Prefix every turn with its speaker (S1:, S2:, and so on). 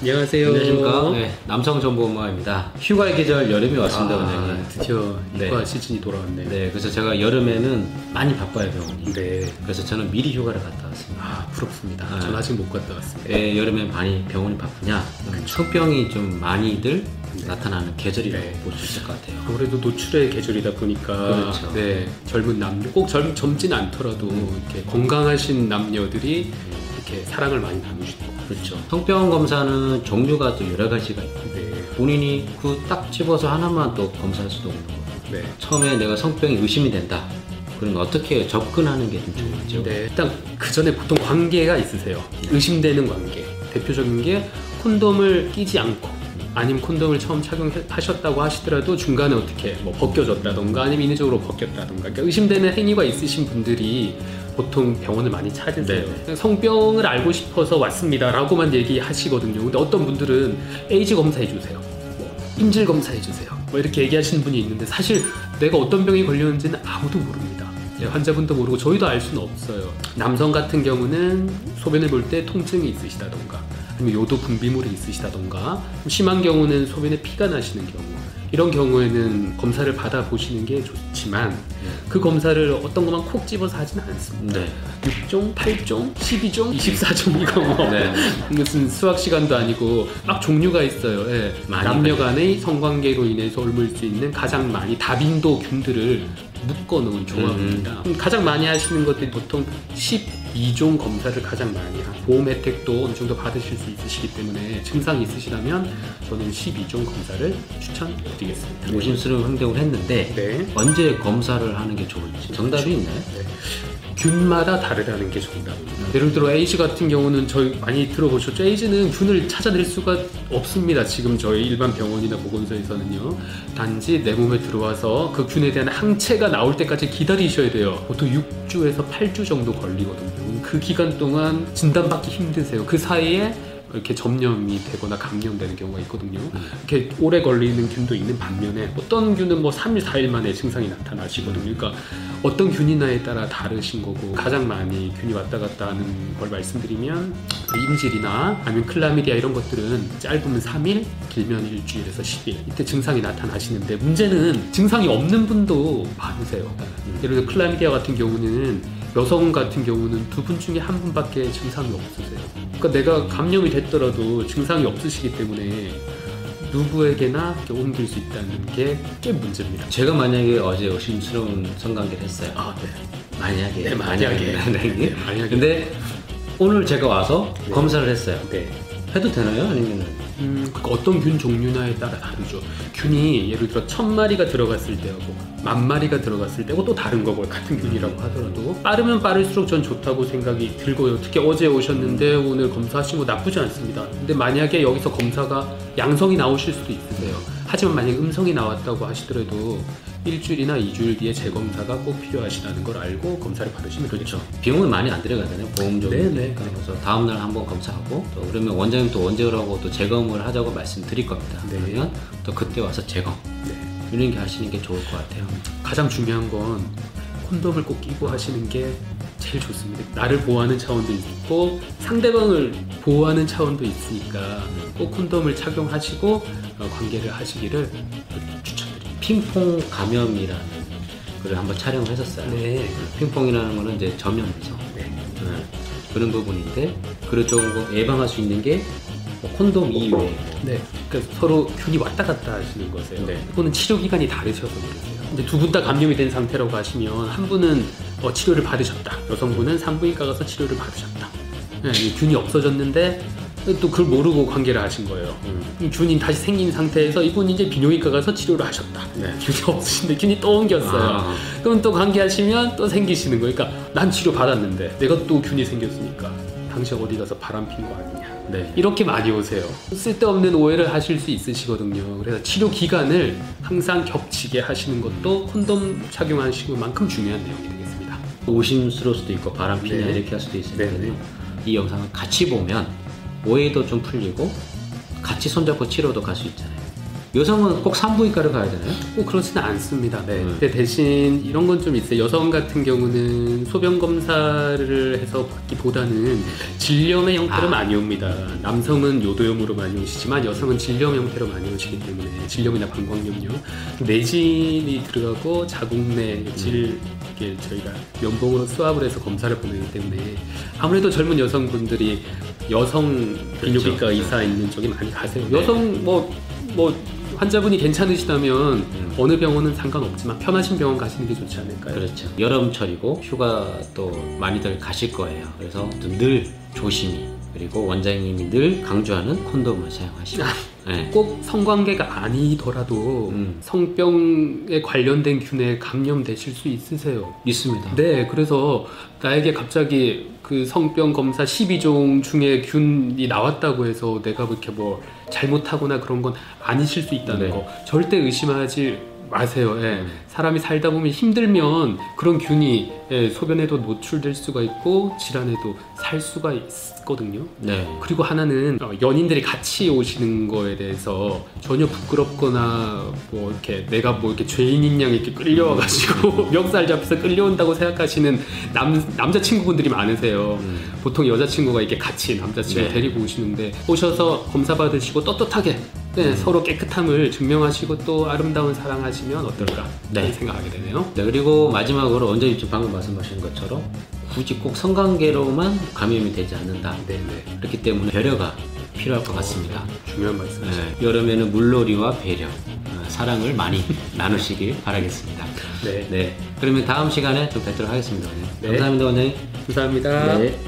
S1: 안녕하세요.
S2: 안녕하십니까. 네, 남성정보음악입니다. 휴가의 계절 여름이 왔습니다,
S1: 아,
S2: 원장님.
S1: 드디어
S2: 네.
S1: 휴가 시즌이 돌아왔네요.
S2: 네, 그래서 제가 여름에는 많이 바빠요, 병원이.
S1: 네.
S2: 그래서 저는 미리 휴가를 갔다 왔습니다.
S1: 아 부럽습니다.
S2: 아.
S1: 전 아직 못 갔다 왔습니다.
S2: 왜 여름에 많이 병원이 바쁘냐? 성병이 좀 많이들 나타나는 계절이라고
S1: 네.
S2: 볼수 있을 것 같아요.
S1: 아무래도 노출의 계절이다 보니까
S2: 그렇죠.
S1: 네 젊은 남녀 꼭 젊, 젊진 않더라도 이렇게 건강하신 남녀들이 이렇게 사랑을 많이 같아요.
S2: 그렇죠. 성병 검사는 종류가 또 여러 가지가 있고
S1: 네.
S2: 본인이 그 딱 집어서 하나만 또 검사할 수도 없는 거고
S1: 네.
S2: 처음에 내가 성병이 의심이 된다. 그러면 어떻게 접근하는 게 좀 좋을지요?
S1: 네, 일단 그 전에 보통 관계가 있으세요. 의심되는 관계. 대표적인 게 콘돔을 끼지 않고 아니면 콘돔을 처음 착용하셨다고 하시더라도 중간에 어떻게 뭐 벗겨졌다던가 아니면 인위적으로 벗겼다던가 그러니까 의심되는 행위가 있으신 분들이 보통 병원을 많이 찾으세요.
S2: 네.
S1: 성병을 알고 싶어서 왔습니다라고만 얘기하시거든요. 근데 어떤 분들은 에이즈 검사해 주세요. 뭐 인질 검사해 주세요. 뭐 이렇게 얘기하시는 분이 있는데 사실 내가 어떤 병이 걸렸는지는 아무도 모릅니다. 예, 환자분도 모르고 저희도 알 수는 없어요. 남성 같은 경우는 소변을 볼 때 통증이 있으시다던가 아니면 요도 분비물이 있으시다던가 심한 경우는 소변에 피가 나시는 경우 이런 경우에는 검사를 받아 보시는 게 좋지만 그 검사를 어떤 것만 콕 집어서 하지는 않습니다.
S2: 네.
S1: 6종, 8종, 12종, 24종 이거 뭐
S2: 네.
S1: 무슨 수학 시간도 아니고 막 종류가 있어요. 예. 남녀 간의 성관계로 인해서 옮을 수 있는 가장 많이 다빈도 균들을 묶어 놓은 조합입니다.
S2: 음.
S1: 가장 많이 하시는 것들이 보통 12종 검사를 가장 많이 하고 보험 혜택도 어느 정도 받으실 수 있으시기 때문에 증상이 있으시다면 저는 12종 검사를 추천드리겠습니다.
S2: 조심스러운 행동을 했는데
S1: 네.
S2: 언제 검사를 하는 게 좋을지 정답이 있나요?
S1: 균마다 다르다는 게 정답입니다. 예를 들어 에이즈 같은 경우는 저희 많이 들어보셨죠? 에이즈는 균을 찾아낼 수가 없습니다. 지금 저희 일반 병원이나 보건소에서는요. 단지 내 몸에 들어와서 그 균에 대한 항체가 나올 때까지 기다리셔야 돼요. 보통 6주에서 8주 정도 걸리거든요. 그 기간 동안 진단받기 힘드세요. 그 사이에 이렇게 점염이 되거나 감염되는 경우가 있거든요. 이렇게 오래 걸리는 균도 있는 반면에 어떤 균은 뭐 3일, 4일 만에 증상이 나타나시거든요. 그러니까 어떤 균이나에 따라 다르신 거고 가장 많이 균이 왔다 갔다 하는 걸 말씀드리면 임질이나 아니면 클라미디아 이런 것들은 짧으면 3일, 길면 일주일에서 10일 이때 증상이 나타나시는데 문제는 증상이 없는 분도 많으세요. 예를 들어 클라미디아 같은 경우는 여성 같은 경우는 두 분 중에 한 분밖에 증상이 없으세요. 그러니까 내가 감염이 됐더라도 증상이 없으시기 때문에 누구에게나 옮길 수 있다는 게 꽤 문제입니다.
S2: 제가 만약에 어제 의심스러운 성관계를 했어요.
S1: 아, 네.
S2: 만약에
S1: 네, 만약에.
S2: 만약에
S1: 네, 만약에.
S2: 근데 오늘 제가 와서
S1: 네.
S2: 검사를 했어요.
S1: 네.
S2: 해도 되나요? 아니면
S1: 음, 그러니까 어떤 균 종류냐에 따라 다르죠. 균이 예를 들어 천 마리가 들어갔을 때하고 만 마리가 들어갔을 때하고 또 다른 거고 같은 균이라고 하더라도 빠르면 빠를수록 전 좋다고 생각이 들고요. 특히 어제 오셨는데 오늘 검사하신 거 나쁘지 않습니다. 근데 만약에 여기서 검사가 양성이 나오실 수도 있으세요. 하지만 만약에 음성이 나왔다고 하시더라도 일주일이나 이주일 뒤에 재검사가 꼭 필요하시다는 걸 알고 검사를 받으시면
S2: 그렇죠. 비용은 많이 안 들어가잖아요. 보험적으로.
S1: 네, 네.
S2: 그래서 다음 날 한번 검사하고 또 그러면 원장님 또 언제 오라고 또 재검을 하자고 말씀드릴 겁니다.
S1: 네.
S2: 그러면 또 그때 와서 재검
S1: 네.
S2: 이런 게 하시는 게 좋을 것 같아요.
S1: 가장 중요한 건 콘돔을 꼭 끼고 하시는 게 제일 좋습니다. 나를 보호하는 차원도 있고 상대방을 보호하는 차원도 있으니까 꼭 콘돔을 착용하시고 어, 관계를 하시기를 추천드립니다.
S2: 핑퐁 감염이라는 걸 한번 촬영을 했었어요.
S1: 네.
S2: 핑퐁이라는 거는 이제 점염이죠.
S1: 네.
S2: 네. 그런 부분인데 그걸 조금 예방할 수 있는 게뭐 콘돔 이외에
S1: 네. 그러니까 서로 균이 왔다 갔다 하시는 거세요.
S2: 네.
S1: 또는 치료 기간이 다르셔서 그러세요. 근데 두 분 다 감염이 된 상태라고 하시면 한 분은 어, 치료를 받으셨다. 여성분은 산부인과 가서 치료를 받으셨다. 네, 이 균이 없어졌는데 또 그걸 모르고 관계를 하신 거예요. 이 균이 다시 생긴 상태에서 이분이 이제 비뇨기과 가서 치료를 하셨다.
S2: 네.
S1: 균이 없으신데 균이 또 옮겼어요.
S2: 아.
S1: 그럼 또 관계하시면 또 생기시는 거예요. 그러니까 난 치료 받았는데 내가 또 균이 생겼으니까 당신 어디 가서 바람 핀 거 아니냐.
S2: 네.
S1: 이렇게 많이 오세요. 쓸데없는 오해를 하실 수 있으시거든요. 그래서 치료 기간을 항상 겹치게 하시는 것도 콘돔 착용하시는 만큼 중요한 내용이 되겠습니다.
S2: 오심스러울 수도 있고 바람 피냐
S1: 네.
S2: 이렇게 할 수도 있으니까요.
S1: 네, 네.
S2: 이 영상을 같이 보면 오해도 좀 풀리고 같이 손잡고 치료도 갈 수 있잖아요. 여성은 꼭 산부인과를 가야 되나요?
S1: 꼭 그렇지는 않습니다. 네.
S2: 음.
S1: 근데 대신 이런 건 좀 있어요. 여성 같은 경우는 소변 검사를 해서 받기보다는 질염의 형태로
S2: 아.
S1: 많이 옵니다. 남성은 요도염으로 많이 오시지만 여성은 질염 형태로 많이 오시기 때문에 질염이나 방광염요. 내진이 들어가고 자궁내 질 이게 저희가 면봉으로 수압을 해서 검사를 보내기 때문에 아무래도 젊은 여성분들이 여성
S2: 그렇죠.
S1: 의사 있는 쪽에 많이 가세요.
S2: 네.
S1: 여성 뭐 뭐 환자분이 괜찮으시다면 어느 병원은 상관없지만 편하신 병원 가시는 게 좋지 않을까요?
S2: 그렇죠. 여름철이고 휴가 또 많이들 가실 거예요. 그래서 좀늘 조심히 그리고 원장님이 늘 강조하는 콘돔을 사용하시고. 네.
S1: 꼭 성관계가 아니더라도
S2: 음.
S1: 성병에 관련된 균에 감염되실 수 있으세요.
S2: 있습니다.
S1: 네, 그래서 나에게 갑자기 그 성병 검사 12종 중에 균이 나왔다고 해서 내가 이렇게 뭐 잘못하거나 그런 건 아니실 수 있다는
S2: 네.
S1: 거 절대 의심하지 마세요. 예.
S2: 음.
S1: 사람이 살다 보면 힘들면 그런 균이 예, 소변에도 노출될 수가 있고 질환에도 살 수가 있거든요.
S2: 네.
S1: 그리고 하나는 어, 연인들이 같이 오시는 거에 대해서 전혀 부끄럽거나 뭐 이렇게 내가 뭐 이렇게 죄인인 양 이렇게 끌려와가지고 멱살 잡혀서 끌려온다고 생각하시는 남 남자 친구분들이 많으세요.
S2: 음.
S1: 보통 여자 친구가 이렇게 같이 남자 친구
S2: 네.
S1: 데리고 오시는데 오셔서 검사 받으시고 떳떳하게 네, 서로 깨끗함을 증명하시고 또 아름다운 사랑하시면 어떨까
S2: 네.
S1: 네. 생각하게 되네요.
S2: 네, 그리고 마지막으로 원장님 지금 방금 말씀하신 것처럼 굳이 꼭 성관계로만 감염이 되지 않는다.
S1: 네, 네.
S2: 그렇기 때문에 배려가 필요할 것 같습니다.
S1: 중요한 말씀이시죠.
S2: 네, 여름에는 물놀이와 배려, 어, 사랑을 많이 나누시길 바라겠습니다.
S1: 네.
S2: 네, 그러면 다음 시간에 좀 뵙도록 하겠습니다. 원장님.
S1: 네.
S2: 감사합니다, 원장님.
S1: 감사합니다.
S2: 네.